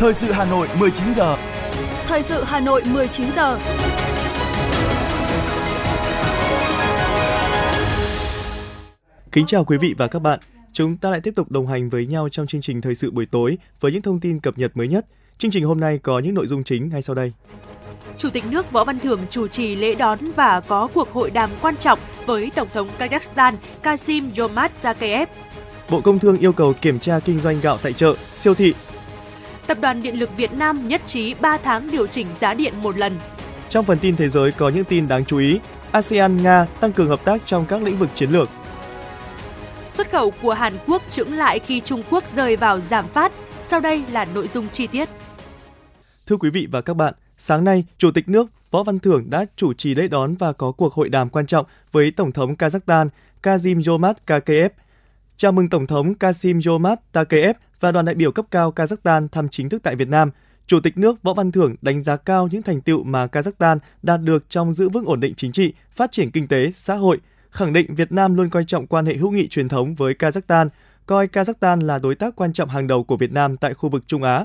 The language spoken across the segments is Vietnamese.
Thời sự Hà Nội 19 giờ. Thời sự Hà Nội 19 giờ. Kính chào quý vị và các bạn. Chúng ta lại tiếp tục đồng hành với nhau trong chương trình Thời sự buổi tối với những thông tin cập nhật mới nhất. Chương trình hôm nay có những nội dung chính ngay sau đây. Chủ tịch nước Võ Văn Thưởng chủ trì lễ đón và có cuộc hội đàm quan trọng với Tổng thống Kazakhstan Kasim Jomart Tokayev. Bộ Công Thương yêu cầu kiểm tra kinh doanh gạo tại chợ, siêu thị. Tập đoàn Điện lực Việt Nam nhất trí 3 tháng điều chỉnh giá điện một lần. Trong phần tin thế giới có những tin đáng chú ý. ASEAN Nga tăng cường hợp tác trong các lĩnh vực chiến lược. Xuất khẩu của Hàn Quốc chững lại khi Trung Quốc rơi vào giảm phát. Sau đây là nội dung chi tiết. Thưa quý vị và các bạn, sáng nay, Chủ tịch nước Võ Văn Thưởng đã chủ trì lễ đón và có cuộc hội đàm quan trọng với Tổng thống Kazakhstan Kazim Jomart Tokayev. Chào mừng Tổng thống Kasim Jomart Tokayev và đoàn đại biểu cấp cao Kazakhstan thăm chính thức tại Việt Nam. Chủ tịch nước Võ Văn Thưởng đánh giá cao những thành tựu mà Kazakhstan đạt được trong giữ vững ổn định chính trị, phát triển kinh tế, xã hội, khẳng định Việt Nam luôn coi trọng quan hệ hữu nghị truyền thống với Kazakhstan, coi Kazakhstan là đối tác quan trọng hàng đầu của Việt Nam tại khu vực Trung Á.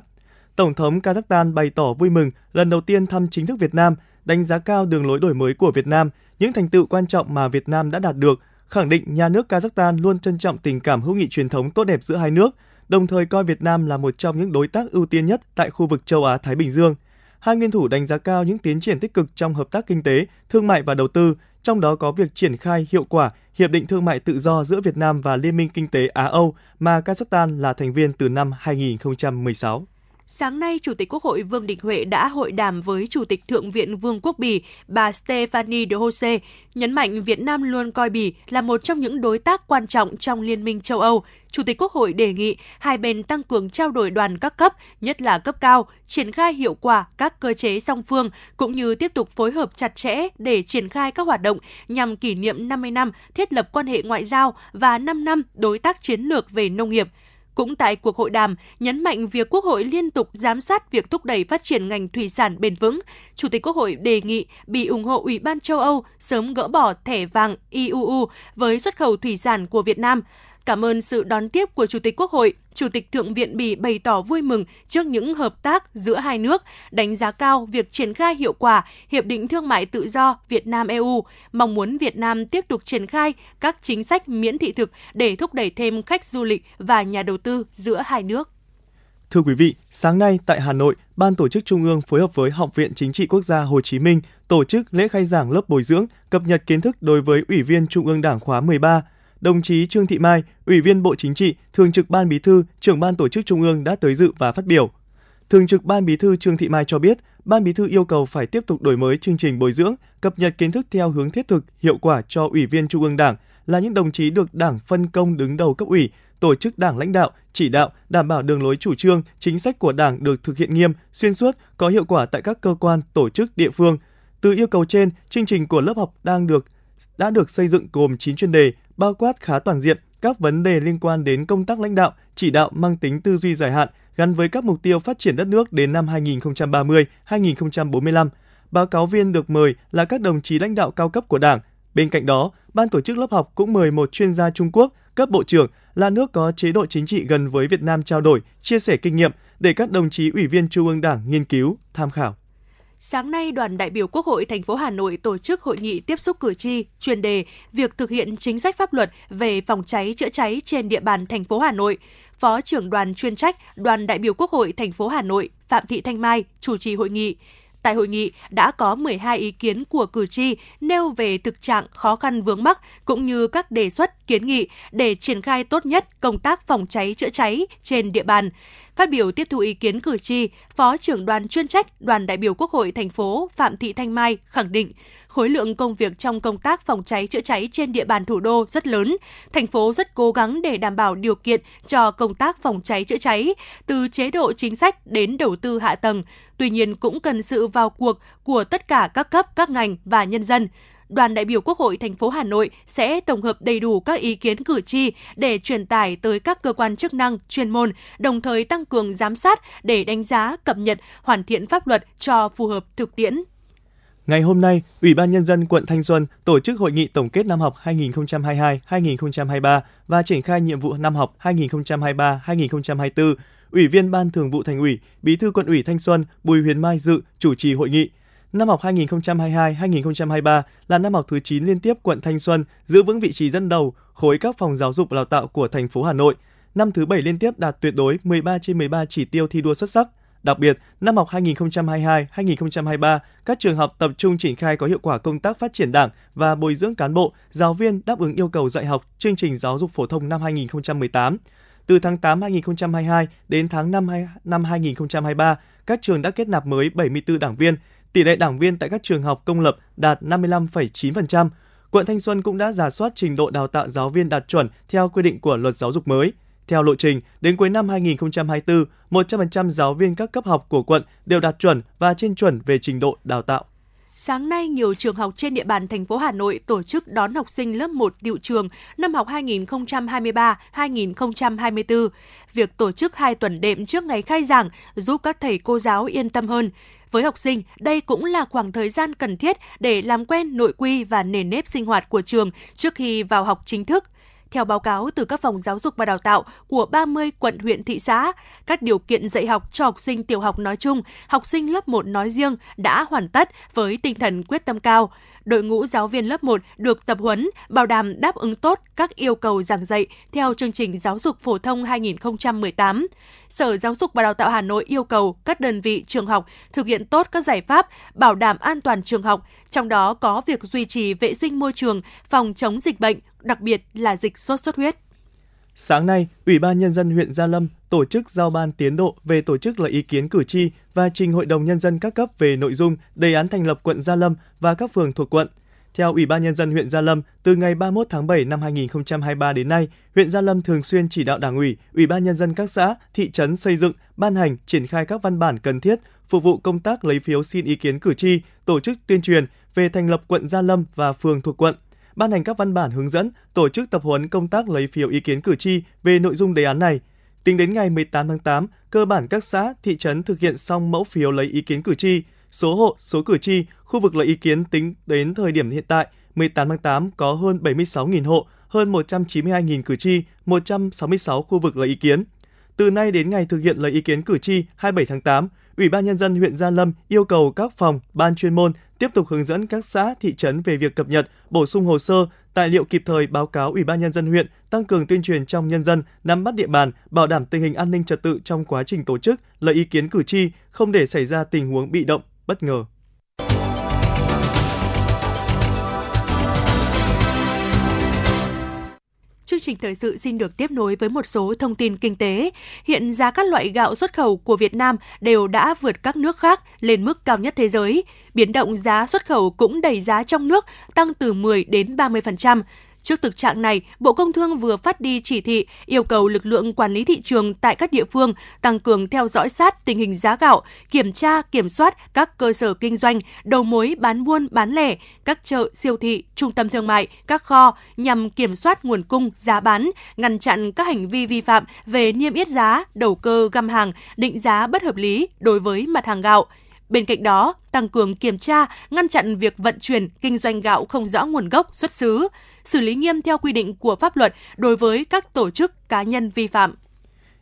Tổng thống Kazakhstan bày tỏ vui mừng lần đầu tiên thăm chính thức Việt Nam, đánh giá cao đường lối đổi mới của Việt Nam, những thành tựu quan trọng mà Việt Nam đã đạt được, khẳng định nhà nước Kazakhstan luôn trân trọng tình cảm hữu nghị truyền thống tốt đẹp giữa hai nước, đồng thời coi Việt Nam là một trong những đối tác ưu tiên nhất tại khu vực châu Á Thái Bình Dương. Hai nguyên thủ đánh giá cao những tiến triển tích cực trong hợp tác kinh tế, thương mại và đầu tư, trong đó có việc triển khai hiệu quả Hiệp định Thương mại Tự do giữa Việt Nam và Liên minh Kinh tế Á-Âu mà Kazakhstan là thành viên từ năm 2016. Sáng nay, Chủ tịch Quốc hội Vương Đình Huệ đã hội đàm với Chủ tịch Thượng viện Vương quốc Bỉ, bà Stephanie de Jose, nhấn mạnh Việt Nam luôn coi Bỉ là một trong những đối tác quan trọng trong Liên minh châu Âu. Chủ tịch Quốc hội đề nghị hai bên tăng cường trao đổi đoàn các cấp, nhất là cấp cao, triển khai hiệu quả các cơ chế song phương, cũng như tiếp tục phối hợp chặt chẽ để triển khai các hoạt động nhằm kỷ niệm 50 năm thiết lập quan hệ ngoại giao và 5 năm đối tác chiến lược về nông nghiệp – cũng tại cuộc hội đàm, nhấn mạnh việc Quốc hội liên tục giám sát việc thúc đẩy phát triển ngành thủy sản bền vững, Chủ tịch Quốc hội đề nghị bị ủng hộ Ủy ban châu Âu sớm gỡ bỏ thẻ vàng IUU với xuất khẩu thủy sản của Việt Nam. Cảm ơn sự đón tiếp của Chủ tịch Quốc hội, Chủ tịch Thượng viện Bỉ bày tỏ vui mừng trước những hợp tác giữa hai nước, đánh giá cao việc triển khai hiệu quả Hiệp định Thương mại Tự do Việt Nam-EU, mong muốn Việt Nam tiếp tục triển khai các chính sách miễn thị thực để thúc đẩy thêm khách du lịch và nhà đầu tư giữa hai nước. Thưa quý vị, sáng nay tại Hà Nội, Ban Tổ chức Trung ương phối hợp với Học viện Chính trị Quốc gia Hồ Chí Minh tổ chức lễ khai giảng lớp bồi dưỡng, cập nhật kiến thức đối với Ủy viên Trung ương Đảng khóa 13 đồng chí Trương Thị Mai, Ủy viên Bộ Chính trị, Thường trực Ban Bí thư, trưởng Ban Tổ chức Trung ương đã tới dự và phát biểu. Thường trực Ban Bí thư Trương Thị Mai cho biết, Ban Bí thư yêu cầu phải tiếp tục đổi mới chương trình bồi dưỡng, cập nhật kiến thức theo hướng thiết thực, hiệu quả cho Ủy viên Trung ương Đảng là những đồng chí được Đảng phân công đứng đầu cấp ủy, tổ chức Đảng lãnh đạo, chỉ đạo, đảm bảo đường lối chủ trương, chính sách của Đảng được thực hiện nghiêm, xuyên suốt, có hiệu quả tại các cơ quan, tổ chức, địa phương. Từ yêu cầu trên, chương trình của lớp học đang được đã được xây dựng gồm 9 chuyên đề, bao quát khá toàn diện các vấn đề liên quan đến công tác lãnh đạo, chỉ đạo mang tính tư duy dài hạn gắn với các mục tiêu phát triển đất nước đến năm 2030-2045. Báo cáo viên được mời là các đồng chí lãnh đạo cao cấp của Đảng. Bên cạnh đó, ban tổ chức lớp học cũng mời một chuyên gia Trung Quốc cấp bộ trưởng là nước có chế độ chính trị gần với Việt Nam trao đổi, chia sẻ kinh nghiệm để các đồng chí ủy viên Trung ương Đảng nghiên cứu, tham khảo. Sáng nay, đoàn đại biểu Quốc hội thành phố Hà Nội tổ chức hội nghị tiếp xúc cử tri chuyên đề việc thực hiện chính sách pháp luật về phòng cháy chữa cháy trên địa bàn thành phố Hà Nội. Phó trưởng đoàn chuyên trách đoàn đại biểu Quốc hội thành phố Hà Nội Phạm Thị Thanh Mai chủ trì hội nghị. Tại hội nghị đã có 12 ý kiến của cử tri nêu về thực trạng khó khăn vướng mắc cũng như các đề xuất kiến nghị để triển khai tốt nhất công tác phòng cháy chữa cháy trên địa bàn. Phát biểu tiếp thu ý kiến cử tri, Phó trưởng đoàn chuyên trách đoàn đại biểu Quốc hội thành phố Phạm Thị Thanh Mai khẳng định khối lượng công việc trong công tác phòng cháy chữa cháy trên địa bàn thủ đô rất lớn. Thành phố rất cố gắng để đảm bảo điều kiện cho công tác phòng cháy chữa cháy, từ chế độ chính sách đến đầu tư hạ tầng. Tuy nhiên cũng cần sự vào cuộc của tất cả các cấp, các ngành và nhân dân đoàn đại biểu Quốc hội thành phố Hà Nội sẽ tổng hợp đầy đủ các ý kiến cử tri để truyền tải tới các cơ quan chức năng chuyên môn, đồng thời tăng cường giám sát để đánh giá, cập nhật, hoàn thiện pháp luật cho phù hợp thực tiễn. Ngày hôm nay, Ủy ban Nhân dân quận Thanh Xuân tổ chức hội nghị tổng kết năm học 2022-2023 và triển khai nhiệm vụ năm học 2023-2024 Ủy viên Ban Thường vụ Thành ủy, Bí thư Quận ủy Thanh Xuân Bùi Huyền Mai dự chủ trì hội nghị. Năm học 2022-2023 là năm học thứ 9 liên tiếp quận Thanh Xuân giữ vững vị trí dẫn đầu khối các phòng giáo dục và đào tạo của thành phố Hà Nội. Năm thứ 7 liên tiếp đạt tuyệt đối 13 trên 13 chỉ tiêu thi đua xuất sắc. Đặc biệt, năm học 2022-2023, các trường học tập trung triển khai có hiệu quả công tác phát triển đảng và bồi dưỡng cán bộ, giáo viên đáp ứng yêu cầu dạy học chương trình giáo dục phổ thông năm 2018. Từ tháng 8 2022 đến tháng 5 năm 2023, các trường đã kết nạp mới 74 đảng viên, tỷ lệ đảng viên tại các trường học công lập đạt 55,9%. Quận Thanh Xuân cũng đã giả soát trình độ đào tạo giáo viên đạt chuẩn theo quy định của luật giáo dục mới. Theo lộ trình, đến cuối năm 2024, 100% giáo viên các cấp học của quận đều đạt chuẩn và trên chuẩn về trình độ đào tạo. Sáng nay, nhiều trường học trên địa bàn thành phố Hà Nội tổ chức đón học sinh lớp 1 điệu trường năm học 2023-2024. Việc tổ chức 2 tuần đêm trước ngày khai giảng giúp các thầy cô giáo yên tâm hơn. Với học sinh, đây cũng là khoảng thời gian cần thiết để làm quen nội quy và nền nếp sinh hoạt của trường trước khi vào học chính thức. Theo báo cáo từ các phòng giáo dục và đào tạo của 30 quận huyện thị xã, các điều kiện dạy học cho học sinh tiểu học nói chung, học sinh lớp 1 nói riêng đã hoàn tất với tinh thần quyết tâm cao đội ngũ giáo viên lớp 1 được tập huấn bảo đảm đáp ứng tốt các yêu cầu giảng dạy theo chương trình giáo dục phổ thông 2018. Sở Giáo dục và Đào tạo Hà Nội yêu cầu các đơn vị trường học thực hiện tốt các giải pháp bảo đảm an toàn trường học, trong đó có việc duy trì vệ sinh môi trường, phòng chống dịch bệnh, đặc biệt là dịch sốt xuất huyết. Sáng nay, Ủy ban Nhân dân huyện Gia Lâm tổ chức giao ban tiến độ về tổ chức lấy ý kiến cử tri và trình Hội đồng Nhân dân các cấp về nội dung đề án thành lập quận Gia Lâm và các phường thuộc quận. Theo Ủy ban Nhân dân huyện Gia Lâm, từ ngày 31 tháng 7 năm 2023 đến nay, huyện Gia Lâm thường xuyên chỉ đạo Đảng ủy, Ủy ban Nhân dân các xã, thị trấn xây dựng, ban hành, triển khai các văn bản cần thiết phục vụ công tác lấy phiếu xin ý kiến cử tri, tổ chức tuyên truyền về thành lập quận Gia Lâm và phường thuộc quận ban hành các văn bản hướng dẫn, tổ chức tập huấn công tác lấy phiếu ý kiến cử tri về nội dung đề án này. Tính đến ngày 18 tháng 8, cơ bản các xã, thị trấn thực hiện xong mẫu phiếu lấy ý kiến cử tri. Số hộ, số cử tri, khu vực lấy ý kiến tính đến thời điểm hiện tại, 18 tháng 8 có hơn 76.000 hộ, hơn 192.000 cử tri, 166 khu vực lấy ý kiến. Từ nay đến ngày thực hiện lấy ý kiến cử tri 27 tháng 8, Ủy ban Nhân dân huyện Gia Lâm yêu cầu các phòng, ban chuyên môn tiếp tục hướng dẫn các xã, thị trấn về việc cập nhật, bổ sung hồ sơ, tài liệu kịp thời báo cáo Ủy ban Nhân dân huyện, tăng cường tuyên truyền trong nhân dân, nắm bắt địa bàn, bảo đảm tình hình an ninh trật tự trong quá trình tổ chức, lấy ý kiến cử tri, không để xảy ra tình huống bị động, bất ngờ. Trình thời sự xin được tiếp nối với một số thông tin kinh tế. Hiện giá các loại gạo xuất khẩu của Việt Nam đều đã vượt các nước khác lên mức cao nhất thế giới. Biến động giá xuất khẩu cũng đẩy giá trong nước tăng từ 10 đến 30%. Trước thực trạng này, Bộ Công Thương vừa phát đi chỉ thị yêu cầu lực lượng quản lý thị trường tại các địa phương tăng cường theo dõi sát tình hình giá gạo, kiểm tra, kiểm soát các cơ sở kinh doanh, đầu mối bán buôn, bán lẻ, các chợ, siêu thị, trung tâm thương mại, các kho nhằm kiểm soát nguồn cung, giá bán, ngăn chặn các hành vi vi phạm về niêm yết giá, đầu cơ găm hàng, định giá bất hợp lý đối với mặt hàng gạo. Bên cạnh đó, tăng cường kiểm tra, ngăn chặn việc vận chuyển, kinh doanh gạo không rõ nguồn gốc, xuất xứ, xử lý nghiêm theo quy định của pháp luật đối với các tổ chức cá nhân vi phạm.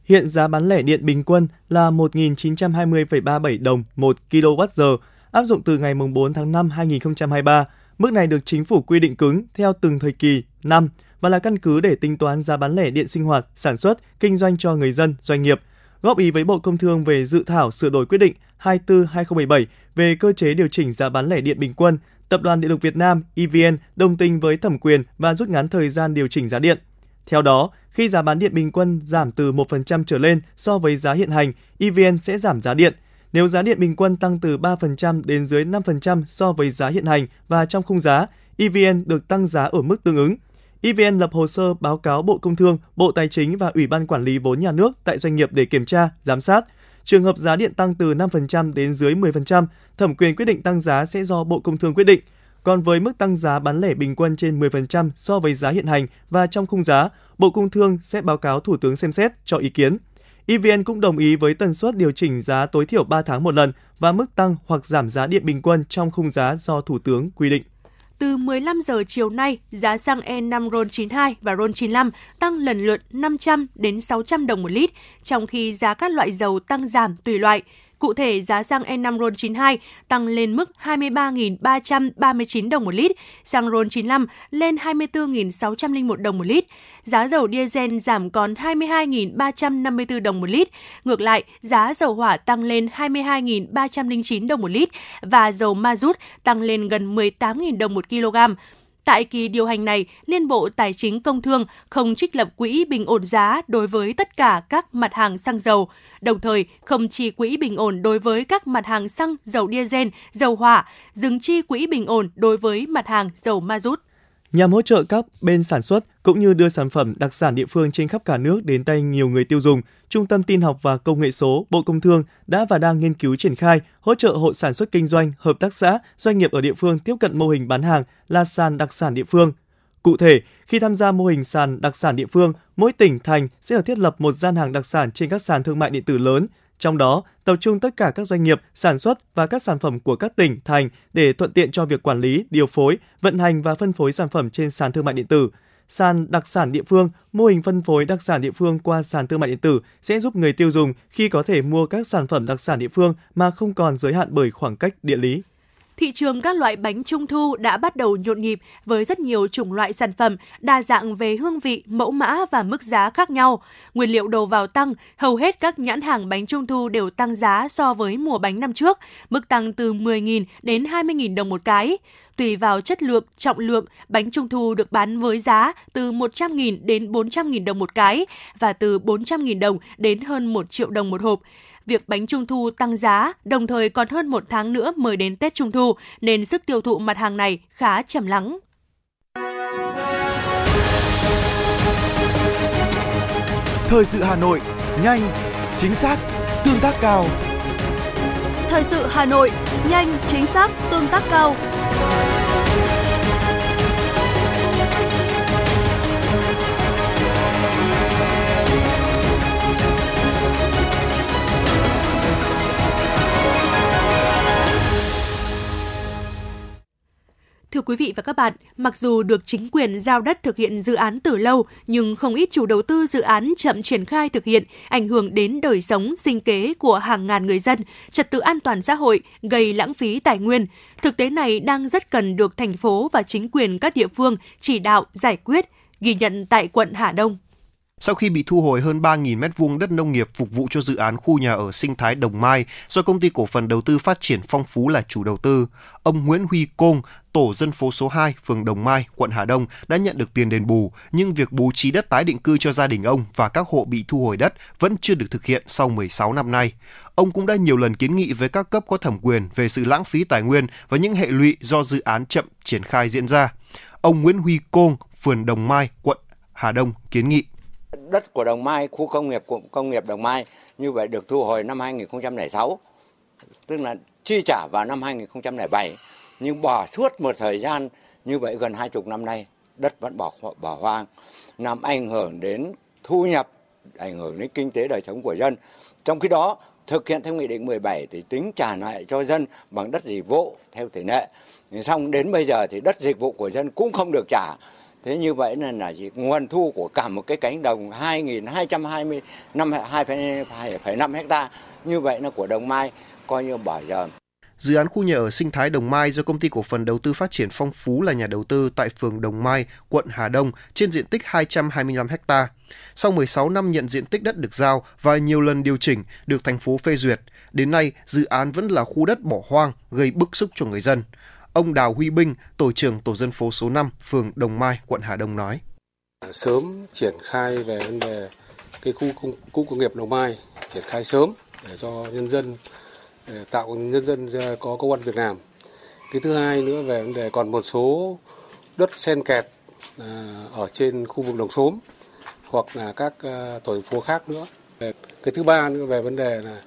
Hiện giá bán lẻ điện bình quân là 1.920,37 đồng 1 kWh, áp dụng từ ngày 4 tháng 5 2023. Mức này được chính phủ quy định cứng theo từng thời kỳ, năm và là căn cứ để tính toán giá bán lẻ điện sinh hoạt, sản xuất, kinh doanh cho người dân, doanh nghiệp. Góp ý với Bộ Công Thương về dự thảo sửa đổi quyết định 24/2017 về cơ chế điều chỉnh giá bán lẻ điện bình quân Tập đoàn Điện lực Việt Nam EVN đồng tình với thẩm quyền và rút ngắn thời gian điều chỉnh giá điện. Theo đó, khi giá bán điện bình quân giảm từ 1% trở lên so với giá hiện hành, EVN sẽ giảm giá điện. Nếu giá điện bình quân tăng từ 3% đến dưới 5% so với giá hiện hành và trong khung giá, EVN được tăng giá ở mức tương ứng. EVN lập hồ sơ báo cáo Bộ Công Thương, Bộ Tài chính và Ủy ban Quản lý vốn nhà nước tại doanh nghiệp để kiểm tra, giám sát. Trường hợp giá điện tăng từ 5% đến dưới 10%, thẩm quyền quyết định tăng giá sẽ do Bộ Công Thương quyết định. Còn với mức tăng giá bán lẻ bình quân trên 10% so với giá hiện hành và trong khung giá, Bộ Công Thương sẽ báo cáo Thủ tướng xem xét cho ý kiến. EVN cũng đồng ý với tần suất điều chỉnh giá tối thiểu 3 tháng một lần và mức tăng hoặc giảm giá điện bình quân trong khung giá do Thủ tướng quy định từ 15 giờ chiều nay, giá xăng E5 RON92 và RON95 tăng lần lượt 500 đến 600 đồng một lít, trong khi giá các loại dầu tăng giảm tùy loại. Cụ thể, giá xăng E5 RON92 tăng lên mức 23.339 đồng một lít, xăng RON95 lên 24.601 đồng một lít. Giá dầu diesel giảm còn 22.354 đồng một lít. Ngược lại, giá dầu hỏa tăng lên 22.309 đồng một lít và dầu ma rút tăng lên gần 18.000 đồng một kg. Tại kỳ điều hành này, Liên Bộ Tài chính Công Thương không trích lập quỹ bình ổn giá đối với tất cả các mặt hàng xăng dầu, đồng thời không chi quỹ bình ổn đối với các mặt hàng xăng, dầu diesel, dầu hỏa, dừng chi quỹ bình ổn đối với mặt hàng dầu ma rút nhằm hỗ trợ các bên sản xuất cũng như đưa sản phẩm đặc sản địa phương trên khắp cả nước đến tay nhiều người tiêu dùng. Trung tâm Tin học và Công nghệ số Bộ Công Thương đã và đang nghiên cứu triển khai hỗ trợ hộ sản xuất kinh doanh, hợp tác xã, doanh nghiệp ở địa phương tiếp cận mô hình bán hàng là sàn đặc sản địa phương. Cụ thể, khi tham gia mô hình sàn đặc sản địa phương, mỗi tỉnh thành sẽ được thiết lập một gian hàng đặc sản trên các sàn thương mại điện tử lớn, trong đó tập trung tất cả các doanh nghiệp sản xuất và các sản phẩm của các tỉnh, thành để thuận tiện cho việc quản lý, điều phối, vận hành và phân phối sản phẩm trên sàn thương mại điện tử. Sàn đặc sản địa phương, mô hình phân phối đặc sản địa phương qua sàn thương mại điện tử sẽ giúp người tiêu dùng khi có thể mua các sản phẩm đặc sản địa phương mà không còn giới hạn bởi khoảng cách địa lý thị trường các loại bánh trung thu đã bắt đầu nhộn nhịp với rất nhiều chủng loại sản phẩm đa dạng về hương vị, mẫu mã và mức giá khác nhau. Nguyên liệu đầu vào tăng, hầu hết các nhãn hàng bánh trung thu đều tăng giá so với mùa bánh năm trước, mức tăng từ 10.000 đến 20.000 đồng một cái. Tùy vào chất lượng, trọng lượng, bánh trung thu được bán với giá từ 100.000 đến 400.000 đồng một cái và từ 400.000 đồng đến hơn 1 triệu đồng một hộp việc bánh trung thu tăng giá, đồng thời còn hơn một tháng nữa mới đến Tết Trung thu, nên sức tiêu thụ mặt hàng này khá chậm lắng. Thời sự Hà Nội, nhanh, chính xác, tương tác cao. Thời sự Hà Nội, nhanh, chính xác, tương tác cao. Thưa quý vị và các bạn, mặc dù được chính quyền giao đất thực hiện dự án từ lâu, nhưng không ít chủ đầu tư dự án chậm triển khai thực hiện, ảnh hưởng đến đời sống, sinh kế của hàng ngàn người dân, trật tự an toàn xã hội, gây lãng phí tài nguyên. Thực tế này đang rất cần được thành phố và chính quyền các địa phương chỉ đạo giải quyết, ghi nhận tại quận Hà Đông. Sau khi bị thu hồi hơn 3.000 m2 đất nông nghiệp phục vụ cho dự án khu nhà ở sinh thái Đồng Mai do công ty cổ phần đầu tư phát triển Phong Phú là chủ đầu tư, ông Nguyễn Huy Côn, tổ dân phố số 2, phường Đồng Mai, quận Hà Đông đã nhận được tiền đền bù, nhưng việc bố trí đất tái định cư cho gia đình ông và các hộ bị thu hồi đất vẫn chưa được thực hiện sau 16 năm nay. Ông cũng đã nhiều lần kiến nghị với các cấp có thẩm quyền về sự lãng phí tài nguyên và những hệ lụy do dự án chậm triển khai diễn ra. Ông Nguyễn Huy Côn, phường Đồng Mai, quận Hà Đông kiến nghị đất của Đồng Mai, khu công nghiệp công nghiệp Đồng Mai như vậy được thu hồi năm 2006, tức là chi trả vào năm 2007, nhưng bỏ suốt một thời gian như vậy gần hai chục năm nay, đất vẫn bỏ bỏ hoang, làm ảnh hưởng đến thu nhập, ảnh hưởng đến kinh tế đời sống của dân. Trong khi đó, thực hiện theo nghị định 17 thì tính trả lại cho dân bằng đất dịch vụ theo tỷ lệ. Xong đến bây giờ thì đất dịch vụ của dân cũng không được trả Thế như vậy là là gì? nguồn thu của cả một cái cánh đồng 2.220 năm 2,5 hecta như vậy là của Đồng Mai coi như bỏ giờ. Dự án khu nhà ở sinh thái Đồng Mai do công ty cổ phần đầu tư phát triển Phong Phú là nhà đầu tư tại phường Đồng Mai, quận Hà Đông trên diện tích 225 ha. Sau 16 năm nhận diện tích đất được giao và nhiều lần điều chỉnh được thành phố phê duyệt, đến nay dự án vẫn là khu đất bỏ hoang gây bức xúc cho người dân. Ông Đào Huy Binh, tổ trưởng tổ dân phố số 5, phường Đồng Mai, quận Hà Đông nói. Sớm triển khai về vấn đề cái khu công, khu công nghiệp Đồng Mai, triển khai sớm để cho nhân dân ờ, tạo nhân dân có công an việc làm. Cái thứ hai nữa về vấn đề còn một số đất sen kẹt ờ, ở trên khu vực đồng xóm hoặc là các ờ, tổ tổ phố khác nữa. Cái thứ ba nữa về vấn đề là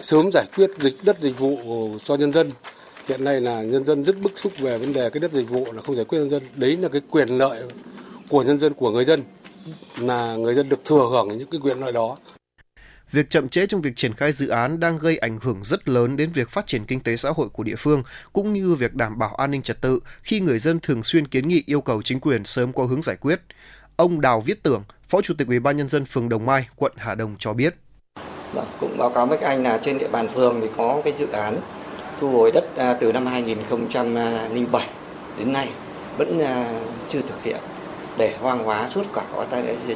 sớm giải quyết dịch đất dịch vụ cho nhân dân hiện nay là nhân dân rất bức xúc về vấn đề cái đất dịch vụ là không giải quyết nhân dân đấy là cái quyền lợi của nhân dân của người dân là người dân được thừa hưởng những cái quyền lợi đó việc chậm trễ trong việc triển khai dự án đang gây ảnh hưởng rất lớn đến việc phát triển kinh tế xã hội của địa phương cũng như việc đảm bảo an ninh trật tự khi người dân thường xuyên kiến nghị yêu cầu chính quyền sớm có hướng giải quyết. Ông Đào Viết Tưởng, Phó Chủ tịch Ủy ban nhân dân phường Đồng Mai, quận Hà Đông cho biết. Vâng, cũng báo cáo với các anh là trên địa bàn phường thì có cái dự án thu hồi đất à, từ năm 2007 đến nay vẫn à, chưa thực hiện. Để hoang hóa suốt cả quá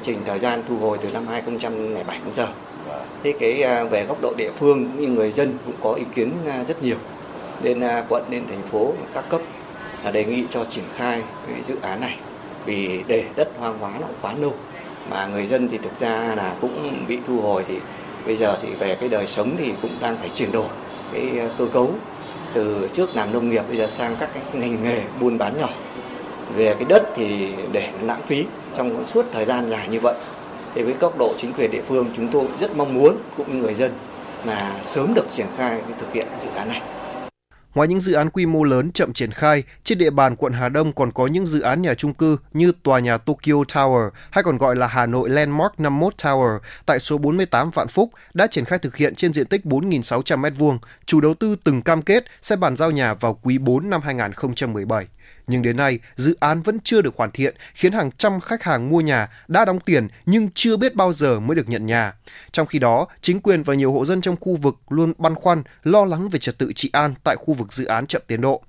trình thời gian thu hồi từ năm 2007 đến giờ. Thế cái à, về góc độ địa phương cũng như người dân cũng có ý kiến rất nhiều. Nên quận nên thành phố các cấp là đề nghị cho triển khai cái dự án này. Vì để đất hoang hóa nó quá lâu mà người dân thì thực ra là cũng bị thu hồi thì bây giờ thì về cái đời sống thì cũng đang phải chuyển đổi cái ờ, cơ cấu từ trước làm nông nghiệp bây giờ sang các cái ngành nghề buôn bán nhỏ về cái đất thì để lãng phí trong suốt thời gian dài như vậy thì với góc độ chính quyền địa phương, chúng tôi rất mong muốn cũng như người dân là sớm được triển khai cái thực hiện dự án này. Ngoài những dự án quy mô lớn chậm triển khai, trên địa bàn quận Hà Đông còn có những dự án nhà trung cư như tòa nhà Tokyo Tower hay còn gọi là Hà Nội Landmark 51 Tower tại số 48 Vạn Phúc đã triển khai thực hiện trên diện tích 4.600 m2. Chủ đầu tư từng cam kết sẽ bàn giao nhà vào quý 4 năm 2017 nhưng đến nay dự án vẫn chưa được hoàn thiện, khiến hàng trăm khách hàng mua nhà đã đóng tiền nhưng chưa biết bao giờ mới được nhận nhà. Trong khi đó, chính quyền và nhiều hộ dân trong khu vực luôn băn khoăn, lo lắng về trật tự trị an tại khu vực dự án chậm tiến độ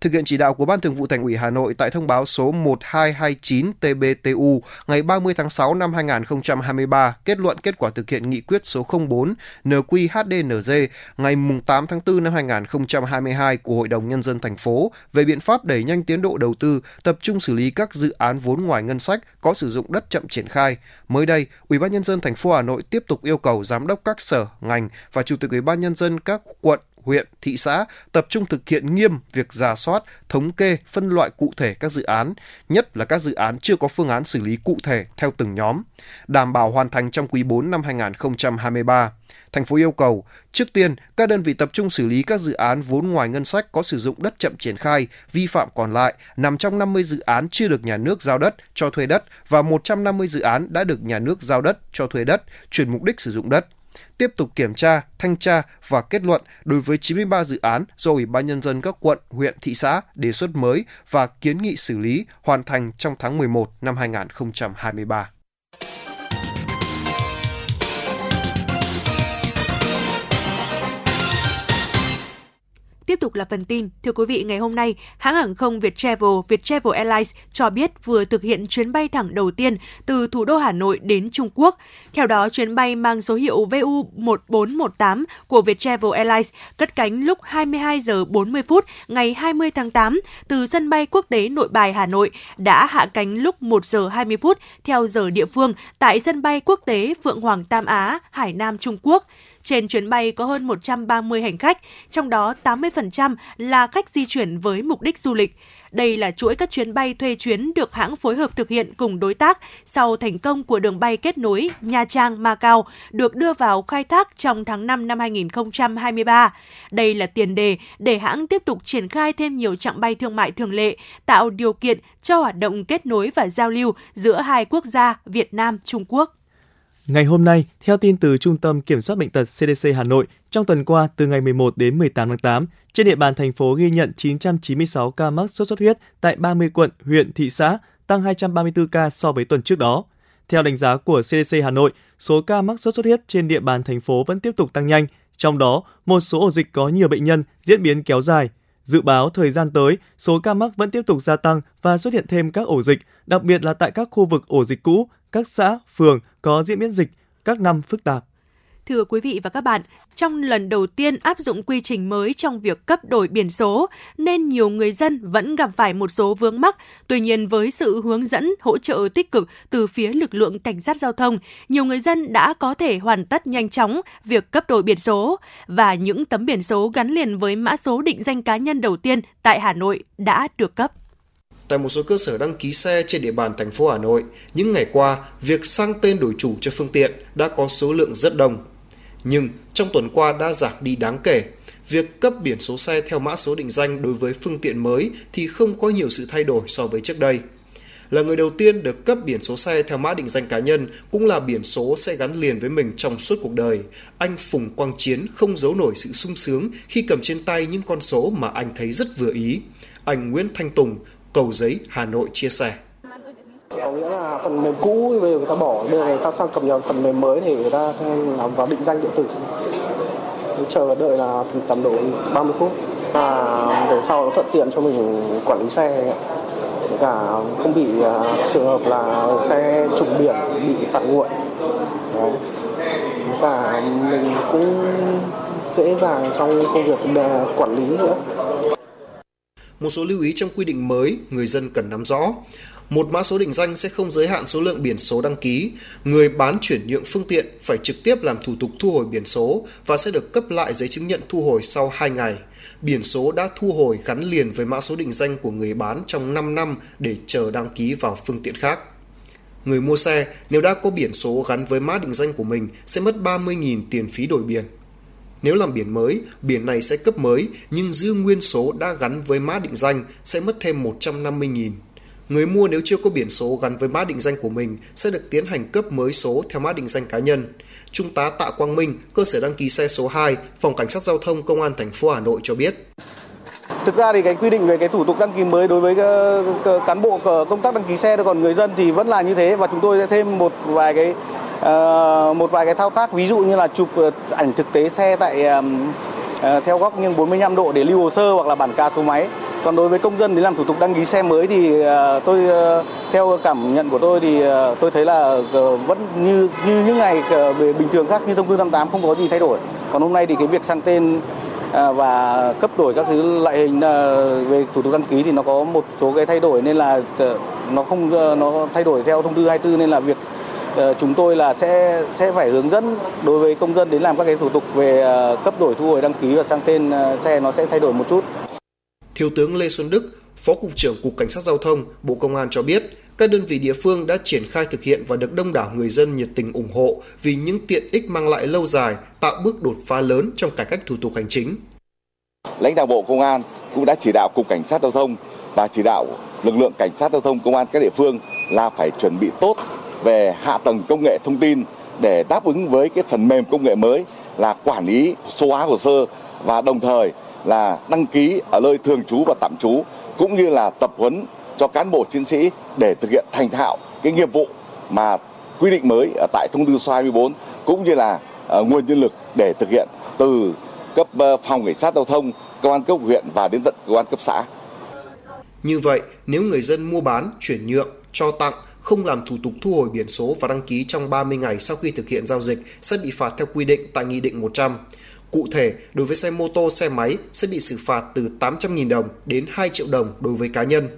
thực hiện chỉ đạo của Ban Thường vụ Thành ủy Hà Nội tại thông báo số 1229 TBTU ngày 30 tháng 6 năm 2023 kết luận kết quả thực hiện nghị quyết số 04 NQHDNG ngày 8 tháng 4 năm 2022 của Hội đồng Nhân dân thành phố về biện pháp đẩy nhanh tiến độ đầu tư, tập trung xử lý các dự án vốn ngoài ngân sách có sử dụng đất chậm triển khai. Mới đây, Ủy ban nhân dân thành phố Hà Nội tiếp tục yêu cầu giám đốc các sở, ngành và chủ tịch Ủy ban nhân dân các quận, huyện, thị xã tập trung thực hiện nghiêm việc giả soát, thống kê, phân loại cụ thể các dự án, nhất là các dự án chưa có phương án xử lý cụ thể theo từng nhóm, đảm bảo hoàn thành trong quý 4 năm 2023. Thành phố yêu cầu, trước tiên, các đơn vị tập trung xử lý các dự án vốn ngoài ngân sách có sử dụng đất chậm triển khai, vi phạm còn lại nằm trong 50 dự án chưa được nhà nước giao đất cho thuê đất và 150 dự án đã được nhà nước giao đất cho thuê đất, chuyển mục đích sử dụng đất tiếp tục kiểm tra, thanh tra và kết luận đối với 93 dự án do Ủy ban Nhân dân các quận, huyện, thị xã đề xuất mới và kiến nghị xử lý hoàn thành trong tháng 11 năm 2023. Tiếp tục là phần tin. Thưa quý vị, ngày hôm nay, hãng hàng không Viettravel, Viettravel Airlines cho biết vừa thực hiện chuyến bay thẳng đầu tiên từ thủ đô Hà Nội đến Trung Quốc. Theo đó, chuyến bay mang số hiệu VU1418 của Viettravel Airlines cất cánh lúc 22 giờ 40 phút ngày 20 tháng 8 từ sân bay quốc tế Nội Bài Hà Nội đã hạ cánh lúc 1 giờ 20 phút theo giờ địa phương tại sân bay quốc tế Phượng Hoàng Tam Á, Hải Nam, Trung Quốc. Trên chuyến bay có hơn 130 hành khách, trong đó 80% là khách di chuyển với mục đích du lịch. Đây là chuỗi các chuyến bay thuê chuyến được hãng phối hợp thực hiện cùng đối tác sau thành công của đường bay kết nối Nha Trang Macau được đưa vào khai thác trong tháng 5 năm 2023. Đây là tiền đề để hãng tiếp tục triển khai thêm nhiều chặng bay thương mại thường lệ, tạo điều kiện cho hoạt động kết nối và giao lưu giữa hai quốc gia Việt Nam Trung Quốc. Ngày hôm nay, theo tin từ Trung tâm Kiểm soát Bệnh tật CDC Hà Nội, trong tuần qua từ ngày 11 đến 18 tháng 8, trên địa bàn thành phố ghi nhận 996 ca mắc sốt xuất huyết tại 30 quận, huyện, thị xã, tăng 234 ca so với tuần trước đó. Theo đánh giá của CDC Hà Nội, số ca mắc sốt xuất huyết trên địa bàn thành phố vẫn tiếp tục tăng nhanh, trong đó một số ổ dịch có nhiều bệnh nhân diễn biến kéo dài. Dự báo thời gian tới, số ca mắc vẫn tiếp tục gia tăng và xuất hiện thêm các ổ dịch, đặc biệt là tại các khu vực ổ dịch cũ, các xã, phường có diễn biến dịch các năm phức tạp. Thưa quý vị và các bạn, trong lần đầu tiên áp dụng quy trình mới trong việc cấp đổi biển số, nên nhiều người dân vẫn gặp phải một số vướng mắc. Tuy nhiên, với sự hướng dẫn, hỗ trợ tích cực từ phía lực lượng cảnh sát giao thông, nhiều người dân đã có thể hoàn tất nhanh chóng việc cấp đổi biển số và những tấm biển số gắn liền với mã số định danh cá nhân đầu tiên tại Hà Nội đã được cấp tại một số cơ sở đăng ký xe trên địa bàn thành phố Hà Nội, những ngày qua, việc sang tên đổi chủ cho phương tiện đã có số lượng rất đông. Nhưng trong tuần qua đã giảm đi đáng kể. Việc cấp biển số xe theo mã số định danh đối với phương tiện mới thì không có nhiều sự thay đổi so với trước đây. là người đầu tiên được cấp biển số xe theo mã định danh cá nhân, cũng là biển số sẽ gắn liền với mình trong suốt cuộc đời. Anh Phùng Quang Chiến không giấu nổi sự sung sướng khi cầm trên tay những con số mà anh thấy rất vừa ý. Anh Nguyễn Thanh Tùng, Cầu Giấy, Hà Nội chia sẻ. Có nghĩa là phần mềm cũ bây giờ người ta bỏ, bây giờ người ta sang cập nhật phần mềm mới để người ta làm vào định danh điện tử. Chờ đợi là tầm độ 30 phút. Và để sau nó thuận tiện cho mình quản lý xe. Cả không bị uh, trường hợp là xe trục biển bị phạt nguội. Đấy. cả mình cũng dễ dàng trong công việc quản lý nữa. Một số lưu ý trong quy định mới người dân cần nắm rõ một mã số định danh sẽ không giới hạn số lượng biển số đăng ký. Người bán chuyển nhượng phương tiện phải trực tiếp làm thủ tục thu hồi biển số và sẽ được cấp lại giấy chứng nhận thu hồi sau 2 ngày. Biển số đã thu hồi gắn liền với mã số định danh của người bán trong 5 năm để chờ đăng ký vào phương tiện khác. Người mua xe nếu đã có biển số gắn với mã định danh của mình sẽ mất 30.000 tiền phí đổi biển. Nếu làm biển mới, biển này sẽ cấp mới nhưng giữ nguyên số đã gắn với mã định danh sẽ mất thêm 150.000. Người mua nếu chưa có biển số gắn với mã định danh của mình sẽ được tiến hành cấp mới số theo mã định danh cá nhân. Trung tá Tạ Quang Minh, cơ sở đăng ký xe số 2, Phòng Cảnh sát Giao thông Công an thành phố Hà Nội cho biết. Thực ra thì cái quy định về cái thủ tục đăng ký mới đối với ờ, cán bộ công tác đăng ký xe còn người dân thì vẫn là như thế và chúng tôi sẽ thêm một vài cái ờ, một vài cái thao tác ví dụ như là chụp ờ, ảnh thực tế xe tại theo góc nghiêng 45 độ để lưu hồ sơ hoặc là bản ca số máy còn đối với công dân đến làm thủ tục đăng ký xe mới thì à, tôi à, theo cảm nhận của tôi thì à, tôi thấy là ờ, vẫn như như những ngày ờ, bình thường khác như thông tư 58 không có gì thay đổi. Còn hôm nay thì cái việc sang tên và cấp đổi các thứ loại hình về thủ tục đăng ký thì nó có một số cái thay đổi nên là ờ, nó không nó thay đổi theo thông tư 24 nên là việc chúng tôi là sẽ sẽ phải hướng dẫn đối với công dân đến làm các cái thủ tục về cấp đổi thu hồi đăng ký và sang tên xe nó sẽ thay đổi một chút. Thiếu tướng Lê Xuân Đức, Phó Cục trưởng Cục Cảnh sát Giao thông, Bộ Công an cho biết, các đơn vị địa phương đã triển khai thực hiện và được đông đảo người dân nhiệt tình ủng hộ vì những tiện ích mang lại lâu dài, tạo bước đột phá lớn trong cải cách thủ tục hành chính. Lãnh đạo Bộ Công an cũng đã chỉ đạo Cục Cảnh sát Giao thông và chỉ đạo lực lượng Cảnh sát Giao thông Công an các địa phương là phải chuẩn bị tốt về hạ tầng công nghệ thông tin để đáp ứng với cái phần mềm công nghệ mới là quản lý số hóa hồ sơ và đồng thời là đăng ký ở nơi thường trú và tạm trú cũng như là tập huấn cho cán bộ chiến sĩ để thực hiện thành thạo cái nghiệp vụ mà quy định mới ở tại thông tư số 24 cũng như là ờ, nguồn nhân lực để thực hiện từ cấp ờ, phòng cảnh sát giao thông, công an cấp huyện và đến tận công an cấp xã. Như vậy, nếu người dân mua bán, chuyển nhượng, cho tặng không làm thủ tục thu hồi biển số và đăng ký trong 30 ngày sau khi thực hiện giao dịch sẽ bị phạt theo quy định tại Nghị định 100. Cụ thể, đối với xe mô tô, xe máy sẽ bị xử phạt từ 800.000 đồng đến 2 triệu đồng đối với cá nhân,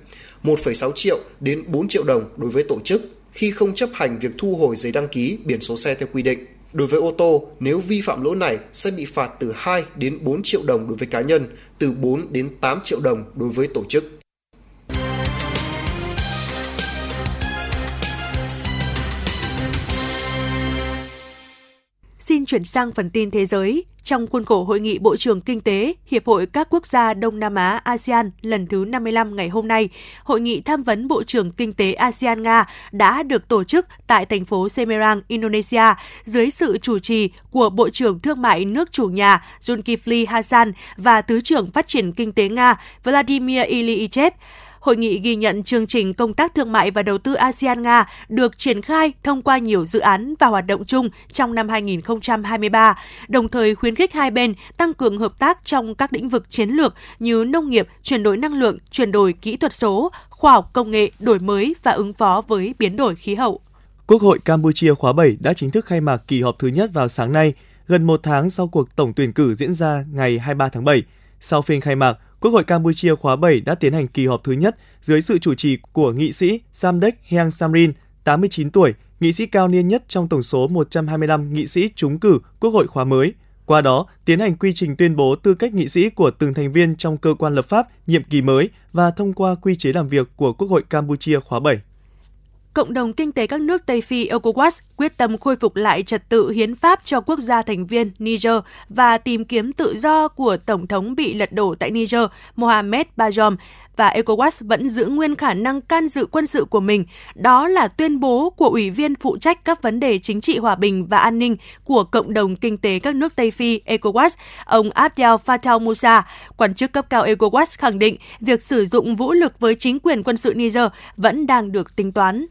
1,6 triệu đến 4 triệu đồng đối với tổ chức khi không chấp hành việc thu hồi giấy đăng ký biển số xe theo quy định. Đối với ô tô, nếu vi phạm lỗi này sẽ bị phạt từ 2 đến 4 triệu đồng đối với cá nhân, từ 4 đến 8 triệu đồng đối với tổ chức. Xin chuyển sang phần tin thế giới. Trong khuôn khổ Hội nghị Bộ trưởng Kinh tế Hiệp hội các quốc gia Đông Nam Á ASEAN lần thứ 55 ngày hôm nay, Hội nghị tham vấn Bộ trưởng Kinh tế ASEAN-Nga đã được tổ chức tại thành phố Semarang, Indonesia dưới sự chủ trì của Bộ trưởng Thương mại nước chủ nhà Zulkifli Hasan và Thứ trưởng Phát triển Kinh tế Nga Vladimir Ilyichev. Hội nghị ghi nhận chương trình công tác thương mại và đầu tư ASEAN-Nga được triển khai thông qua nhiều dự án và hoạt động chung trong năm 2023, đồng thời khuyến khích hai bên tăng cường hợp tác trong các lĩnh vực chiến lược như nông nghiệp, chuyển đổi năng lượng, chuyển đổi kỹ thuật số, khoa học công nghệ, đổi mới và ứng phó với biến đổi khí hậu. Quốc hội Campuchia khóa 7 đã chính thức khai mạc kỳ họp thứ nhất vào sáng nay, gần một tháng sau cuộc tổng tuyển cử diễn ra ngày 23 tháng 7. Sau phiên khai mạc, Quốc hội Campuchia khóa 7 đã tiến hành kỳ họp thứ nhất dưới sự chủ trì của nghị sĩ Samdech Heng Samrin, 89 tuổi, nghị sĩ cao niên nhất trong tổng số 125 nghị sĩ trúng cử Quốc hội khóa mới. Qua đó, tiến hành quy trình tuyên bố tư cách nghị sĩ của từng thành viên trong cơ quan lập pháp nhiệm kỳ mới và thông qua quy chế làm việc của Quốc hội Campuchia khóa 7. Cộng đồng kinh tế các nước Tây Phi ECOWAS quyết tâm khôi phục lại trật tự hiến pháp cho quốc gia thành viên Niger và tìm kiếm tự do của Tổng thống bị lật đổ tại Niger Mohamed Bazoum và ECOWAS vẫn giữ nguyên khả năng can dự quân sự của mình. Đó là tuyên bố của Ủy viên phụ trách các vấn đề chính trị hòa bình và an ninh của Cộng đồng Kinh tế các nước Tây Phi ECOWAS, ông Abdel Fattah Musa. Quan chức cấp cao ECOWAS khẳng định việc sử dụng vũ lực với chính quyền quân sự Niger vẫn đang được tính toán.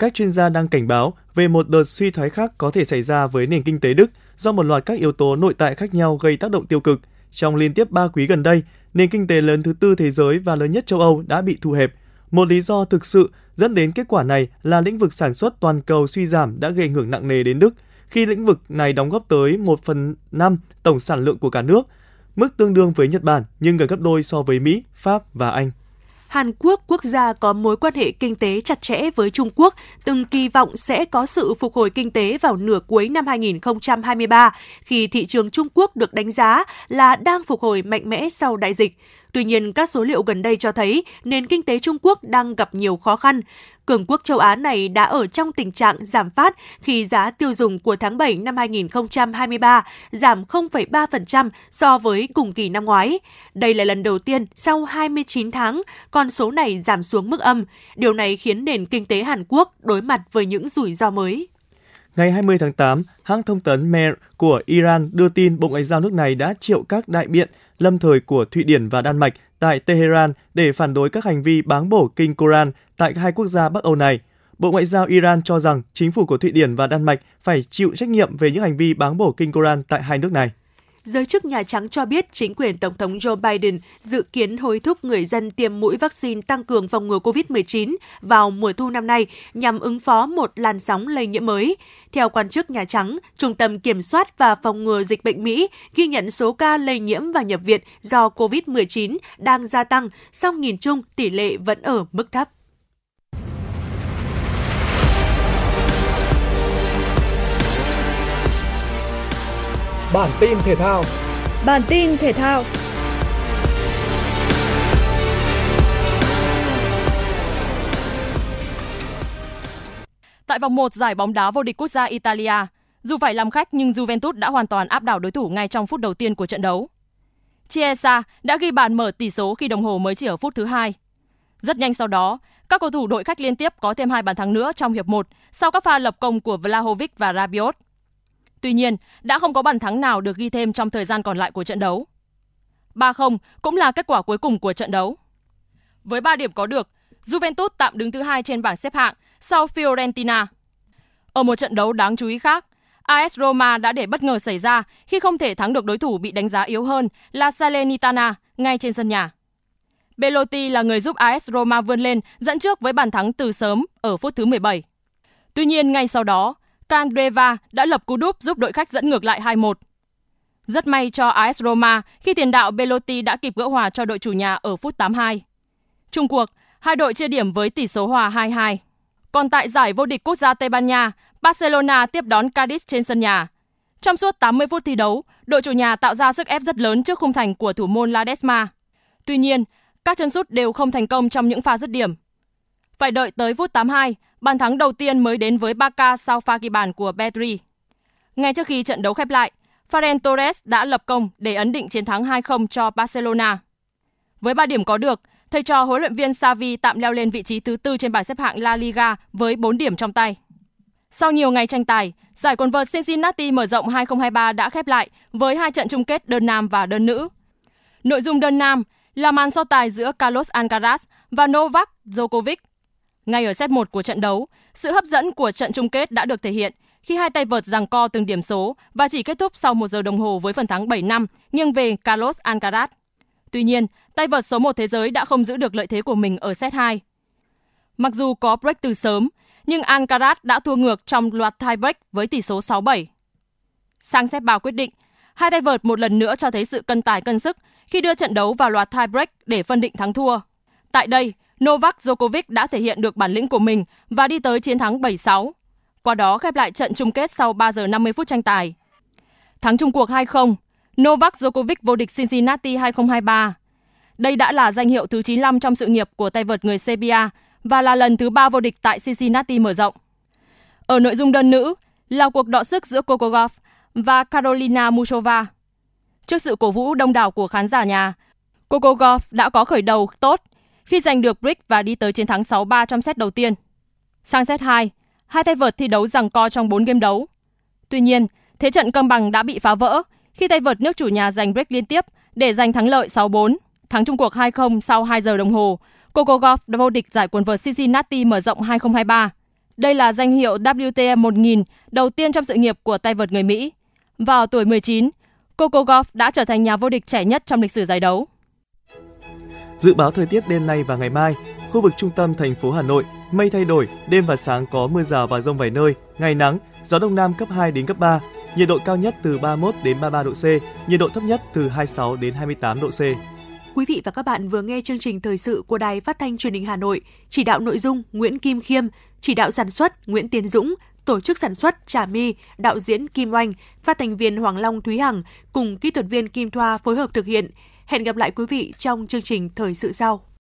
Các chuyên gia đang cảnh báo về một đợt suy thoái khác có thể xảy ra với nền kinh tế Đức do một loạt các yếu tố nội tại khác nhau gây tác động tiêu cực. Trong liên tiếp 3 quý gần đây, nền kinh tế lớn thứ tư thế giới và lớn nhất châu Âu đã bị thu hẹp. Một lý do thực sự dẫn đến kết quả này là lĩnh vực sản xuất toàn cầu suy giảm đã gây ảnh hưởng nặng nề đến Đức, khi lĩnh vực này đóng góp tới 1 phần 5 tổng sản lượng của cả nước, mức tương đương với Nhật Bản nhưng gần gấp đôi so với Mỹ, Pháp và Anh. Hàn Quốc, quốc gia có mối quan hệ kinh tế chặt chẽ với Trung Quốc, từng kỳ vọng sẽ có sự phục hồi kinh tế vào nửa cuối năm 2023 khi thị trường Trung Quốc được đánh giá là đang phục hồi mạnh mẽ sau đại dịch. Tuy nhiên, các số liệu gần đây cho thấy nền kinh tế Trung Quốc đang gặp nhiều khó khăn. Cường quốc châu Á này đã ở trong tình trạng giảm phát khi giá tiêu dùng của tháng 7 năm 2023 giảm 0,3% so với cùng kỳ năm ngoái. Đây là lần đầu tiên sau 29 tháng, con số này giảm xuống mức âm. Điều này khiến nền kinh tế Hàn Quốc đối mặt với những rủi ro mới. Ngày 20 tháng 8, hãng thông tấn Mer của Iran đưa tin Bộ Ngoại giao nước này đã triệu các đại biện lâm thời của Thụy Điển và Đan Mạch tại Tehran để phản đối các hành vi báng bổ kinh Koran tại hai quốc gia Bắc Âu này. Bộ Ngoại giao Iran cho rằng chính phủ của Thụy Điển và Đan Mạch phải chịu trách nhiệm về những hành vi báng bổ kinh Koran tại hai nước này. Giới chức Nhà Trắng cho biết chính quyền Tổng thống Joe Biden dự kiến hối thúc người dân tiêm mũi vaccine tăng cường phòng ngừa COVID-19 vào mùa thu năm nay nhằm ứng phó một làn sóng lây nhiễm mới. Theo quan chức Nhà Trắng, Trung tâm Kiểm soát và Phòng ngừa Dịch bệnh Mỹ ghi nhận số ca lây nhiễm và nhập viện do COVID-19 đang gia tăng, song nhìn chung tỷ lệ vẫn ở mức thấp. Bản tin thể thao. Bản tin thể thao. Tại vòng 1 giải bóng đá vô địch quốc gia Italia, dù phải làm khách nhưng Juventus đã hoàn toàn áp đảo đối thủ ngay trong phút đầu tiên của trận đấu. Chiesa đã ghi bàn mở tỷ số khi đồng hồ mới chỉ ở phút thứ hai. Rất nhanh sau đó, các cầu thủ đội khách liên tiếp có thêm hai bàn thắng nữa trong hiệp 1 sau các pha lập công của Vlahovic và Rabiot. Tuy nhiên, đã không có bàn thắng nào được ghi thêm trong thời gian còn lại của trận đấu. 3-0 cũng là kết quả cuối cùng của trận đấu. Với 3 điểm có được, Juventus tạm đứng thứ hai trên bảng xếp hạng sau Fiorentina. Ở một trận đấu đáng chú ý khác, AS Roma đã để bất ngờ xảy ra khi không thể thắng được đối thủ bị đánh giá yếu hơn là Salernitana ngay trên sân nhà. Belotti là người giúp AS Roma vươn lên dẫn trước với bàn thắng từ sớm ở phút thứ 17. Tuy nhiên ngay sau đó, Candreva đã lập cú đúp giúp đội khách dẫn ngược lại 2-1. Rất may cho AS Roma khi tiền đạo Belotti đã kịp gỡ hòa cho đội chủ nhà ở phút 82. Trung cuộc, hai đội chia điểm với tỷ số hòa 2-2. Còn tại giải vô địch quốc gia Tây Ban Nha, Barcelona tiếp đón Cadiz trên sân nhà. Trong suốt 80 phút thi đấu, đội chủ nhà tạo ra sức ép rất lớn trước khung thành của thủ môn Ladesma. Tuy nhiên, các chân sút đều không thành công trong những pha dứt điểm. Phải đợi tới phút 82, bàn thắng đầu tiên mới đến với Barca sau pha ghi bàn của Pedri. Ngay trước khi trận đấu khép lại, Ferran Torres đã lập công để ấn định chiến thắng 2-0 cho Barcelona. Với 3 điểm có được, thầy trò huấn luyện viên Xavi tạm leo lên vị trí thứ tư trên bảng xếp hạng La Liga với 4 điểm trong tay. Sau nhiều ngày tranh tài, giải quần vợt Cincinnati mở rộng 2023 đã khép lại với hai trận chung kết đơn nam và đơn nữ. Nội dung đơn nam là màn so tài giữa Carlos Alcaraz và Novak Djokovic. Ngay ở set 1 của trận đấu, sự hấp dẫn của trận chung kết đã được thể hiện khi hai tay vợt giằng co từng điểm số và chỉ kết thúc sau một giờ đồng hồ với phần thắng 7 năm nghiêng về Carlos Alcaraz. Tuy nhiên, tay vợt số 1 thế giới đã không giữ được lợi thế của mình ở set 2. Mặc dù có break từ sớm, nhưng Alcaraz đã thua ngược trong loạt tie break với tỷ số 6-7. Sang set 3 quyết định, hai tay vợt một lần nữa cho thấy sự cân tài cân sức khi đưa trận đấu vào loạt tie break để phân định thắng thua. Tại đây, Novak Djokovic đã thể hiện được bản lĩnh của mình và đi tới chiến thắng 7-6. Qua đó khép lại trận chung kết sau 3 giờ 50 phút tranh tài. Thắng chung cuộc 2-0, Novak Djokovic vô địch Cincinnati 2023. Đây đã là danh hiệu thứ 95 trong sự nghiệp của tay vợt người Serbia và là lần thứ ba vô địch tại Cincinnati mở rộng. Ở nội dung đơn nữ là cuộc đọ sức giữa Coco Gauff và Carolina Muchova. Trước sự cổ vũ đông đảo của khán giả nhà, Coco Gauff đã có khởi đầu tốt khi giành được break và đi tới chiến thắng 6-3 trong set đầu tiên. Sang set 2, hai tay vợt thi đấu rằng co trong 4 game đấu. Tuy nhiên, thế trận cân bằng đã bị phá vỡ khi tay vợt nước chủ nhà giành break liên tiếp để giành thắng lợi 6-4, thắng chung cuộc 2-0 sau 2 giờ đồng hồ. Coco Gauff đã vô địch giải quần vợt Cincinnati mở rộng 2023. Đây là danh hiệu WTA 1000 đầu tiên trong sự nghiệp của tay vợt người Mỹ. Vào tuổi 19, Coco Gauff đã trở thành nhà vô địch trẻ nhất trong lịch sử giải đấu. Dự báo thời tiết đêm nay và ngày mai, khu vực trung tâm thành phố Hà Nội, mây thay đổi, đêm và sáng có mưa rào và rông vài nơi, ngày nắng, gió đông nam cấp 2 đến cấp 3, nhiệt độ cao nhất từ 31 đến 33 độ C, nhiệt độ thấp nhất từ 26 đến 28 độ C. Quý vị và các bạn vừa nghe chương trình thời sự của Đài Phát thanh Truyền hình Hà Nội, chỉ đạo nội dung Nguyễn Kim Khiêm, chỉ đạo sản xuất Nguyễn Tiến Dũng, tổ chức sản xuất Trà My, đạo diễn Kim Oanh, phát thanh viên Hoàng Long Thúy Hằng cùng kỹ thuật viên Kim Thoa phối hợp thực hiện. Hẹn gặp lại quý vị trong chương trình thời sự sau.